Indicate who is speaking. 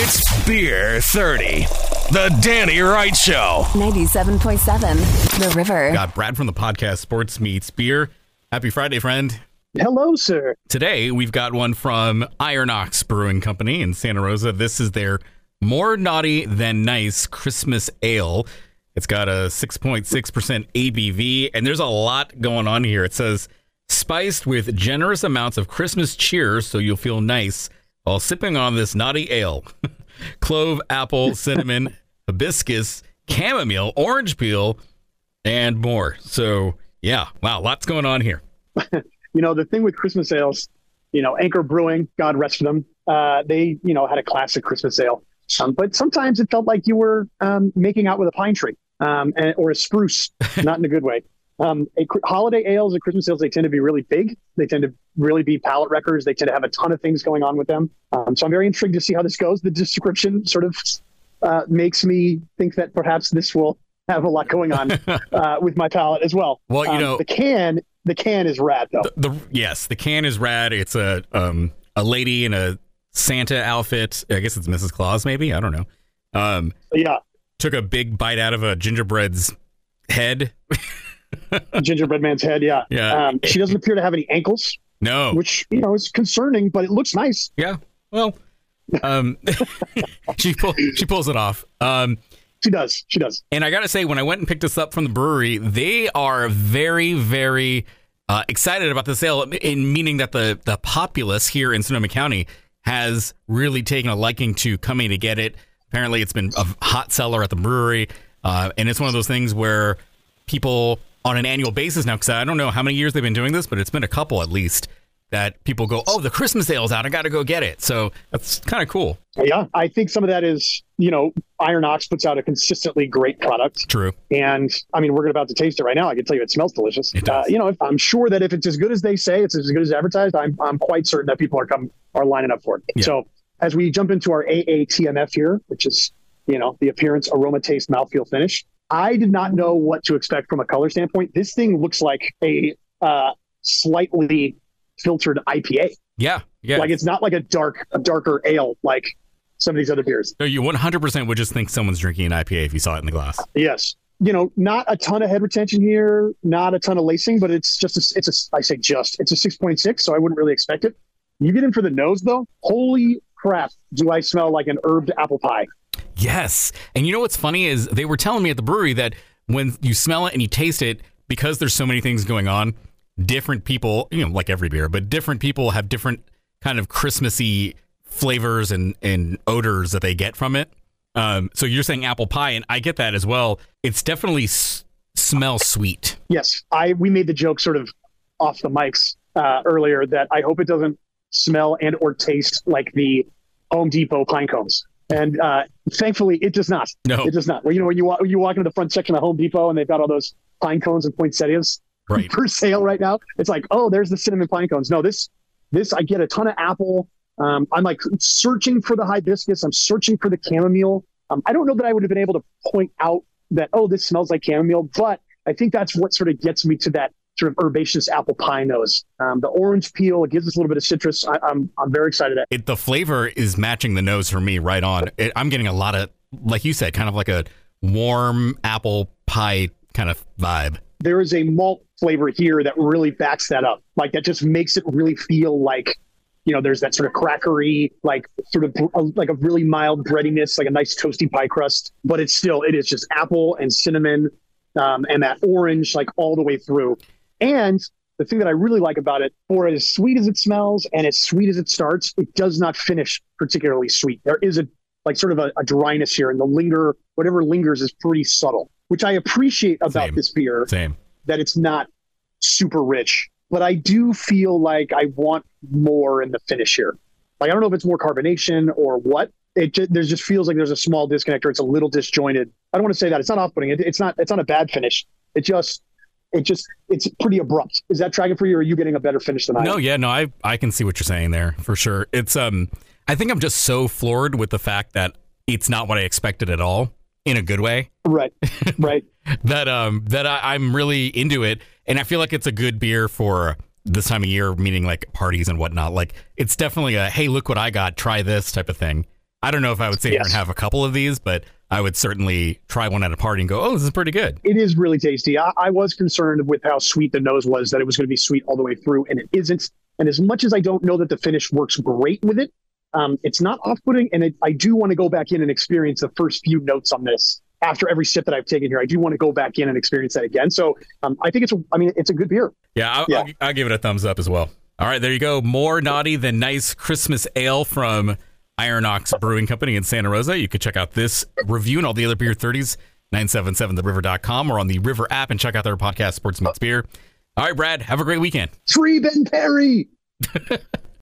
Speaker 1: It's Beer 30, the Danny Wright Show.
Speaker 2: 97.7 The River.
Speaker 3: Got Brad from the podcast Sports Meets Beer. Happy Friday, friend.
Speaker 4: Hello, sir.
Speaker 3: Today we've got one from Iron Ox Brewing Company in Santa Rosa. This is their more naughty than nice Christmas ale. It's got a 6.6% ABV, and there's a lot going on here. It says spiced with generous amounts of Christmas cheer so you'll feel nice while sipping on this naughty ale. Clove, apple, cinnamon, hibiscus, chamomile, orange peel, and more. So, yeah, wow, lots going on here.
Speaker 4: You know, the thing with Christmas ales, you know, Anchor Brewing, God rest them, uh, they, you know, had a classic Christmas ale. Um, but sometimes it felt like you were um, making out with a pine tree um, and, or a spruce, not in a good way. Um, a, holiday ales and Christmas ales, they tend to be really big. They tend to really be palate wreckers. They tend to have a ton of things going on with them. Um, so I'm very intrigued to see how this goes. The description sort of uh, makes me think that perhaps this will have a lot going on uh, with my palate as well.
Speaker 3: Well, you
Speaker 4: Um,
Speaker 3: know-
Speaker 4: the can, the can is rad though.
Speaker 3: The yes, the can is rad. It's a um a lady in a Santa outfit. I guess it's Mrs. Claus, maybe. I don't know. Um,
Speaker 4: yeah,
Speaker 3: took a big bite out of a gingerbread's head.
Speaker 4: gingerbread man's head. Yeah,
Speaker 3: Yeah.
Speaker 4: Um, she doesn't appear to have any ankles,
Speaker 3: No,
Speaker 4: which you know is concerning, but it looks nice.
Speaker 3: yeah. Well, um, she pull, she pulls it off. Um,
Speaker 4: She does. She does.
Speaker 3: And I got to say, when I went and picked this up from the brewery, they are very, very uh, excited about the sale, in meaning that the, the populace here in Sonoma County has really taken a liking to coming to get it. Apparently, it's been a hot seller at the brewery. Uh, and it's one of those things where people on an annual basis now, because I don't know how many years they've been doing this, but it's been a couple at least, that people go, oh, the Christmas sale's out. I got to go get it. So that's kind of cool.
Speaker 4: Yeah, I think some of that is you know Iron Ox puts out a consistently great product,
Speaker 3: True.
Speaker 4: and I mean we're about to taste it right now. I can tell you it smells delicious.
Speaker 3: It does.
Speaker 4: Uh, you know, if, I'm sure that if it's as good as they say, it's as good as advertised. I'm I'm quite certain that people are come are lining up for it.
Speaker 3: Yeah.
Speaker 4: So as we jump into our AATMF here, which is you know the appearance, aroma, taste, mouthfeel, finish. I did not know what to expect from a color standpoint. This thing looks like a uh, slightly filtered IPA.
Speaker 3: Yeah. Yeah.
Speaker 4: Like it's not like a dark, a darker ale like some of these other beers.
Speaker 3: No, you 100% would just think someone's drinking an IPA if you saw it in the glass.
Speaker 4: Yes. You know, not a ton of head retention here, not a ton of lacing, but it's just a, it's a I say just it's a six point six, so I wouldn't really expect it. You get in for the nose though. Holy crap! Do I smell like an herbed apple pie?
Speaker 3: Yes. And you know what's funny is they were telling me at the brewery that when you smell it and you taste it, because there's so many things going on, different people, you know, like every beer, but different people have different kind of Christmassy flavors and, and odors that they get from it. Um, so you're saying apple pie, and I get that as well. It's definitely s- smells sweet.
Speaker 4: Yes, I we made the joke sort of off the mics uh, earlier that I hope it doesn't smell and or taste like the Home Depot pine cones. And uh, thankfully, it does not.
Speaker 3: No.
Speaker 4: It does not. Well, you know, when you walk, you walk into the front section of Home Depot and they've got all those pine cones and poinsettias
Speaker 3: Right.
Speaker 4: for sale right now. It's like, oh, there's the cinnamon pine cones. No, this, this, I get a ton of apple. Um, I'm like searching for the hibiscus. I'm searching for the chamomile. Um, I don't know that I would have been able to point out that, oh, this smells like chamomile, but I think that's what sort of gets me to that sort of herbaceous apple pie nose. Um, the orange peel, it gives us a little bit of citrus. I, I'm, I'm very excited.
Speaker 3: It, the flavor is matching the nose for me right on. It, I'm getting a lot of, like you said, kind of like a warm apple pie kind of vibe.
Speaker 4: There is a malt flavor here that really backs that up. Like that just makes it really feel like, you know, there's that sort of crackery, like sort of uh, like a really mild breadiness, like a nice toasty pie crust. But it's still, it is just apple and cinnamon um, and that orange, like all the way through. And the thing that I really like about it, for as sweet as it smells and as sweet as it starts, it does not finish particularly sweet. There is a like sort of a, a dryness here, and the linger, whatever lingers, is pretty subtle, which I appreciate about
Speaker 3: Same.
Speaker 4: this beer
Speaker 3: Same.
Speaker 4: that it's not super rich, but I do feel like I want more in the finish here. Like I don't know if it's more carbonation or what. It just, there just feels like there's a small disconnect or it's a little disjointed. I don't want to say that it's not off-putting. It, it's not. It's not a bad finish. It just, it just, it's pretty abrupt. Is that tracking for you? Or are you getting a better finish than I?
Speaker 3: No,
Speaker 4: am?
Speaker 3: yeah, no, I I can see what you're saying there for sure. It's um, I think I'm just so floored with the fact that it's not what I expected at all in a good way.
Speaker 4: Right. Right.
Speaker 3: That um, that I, I'm really into it, and I feel like it's a good beer for this time of year, meaning like parties and whatnot. Like it's definitely a hey, look what I got, try this type of thing. I don't know if I would sit here and have a couple of these, but I would certainly try one at a party and go, "Oh, this is pretty good."
Speaker 4: It is really tasty. I, I was concerned with how sweet the nose was, that it was going to be sweet all the way through, and it isn't. And as much as I don't know that the finish works great with it, um, it's not off-putting. And it, I do want to go back in and experience the first few notes on this after every sip that I've taken here. I do want to go back in and experience that again. So um, I think it's. A, I mean, it's a good beer.
Speaker 3: Yeah, I'll,
Speaker 4: Yeah.
Speaker 3: I'll, I'll give it a thumbs up as well. All right, there you go. More naughty than nice Christmas ale from Iron Ox Brewing Company in Santa Rosa. You can check out this review and all the other beer 30s, 977theriver.com or on the River app and check out their podcast, Sports Meets Beer. All right, Brad, have a great weekend.
Speaker 4: Free Ben Perry.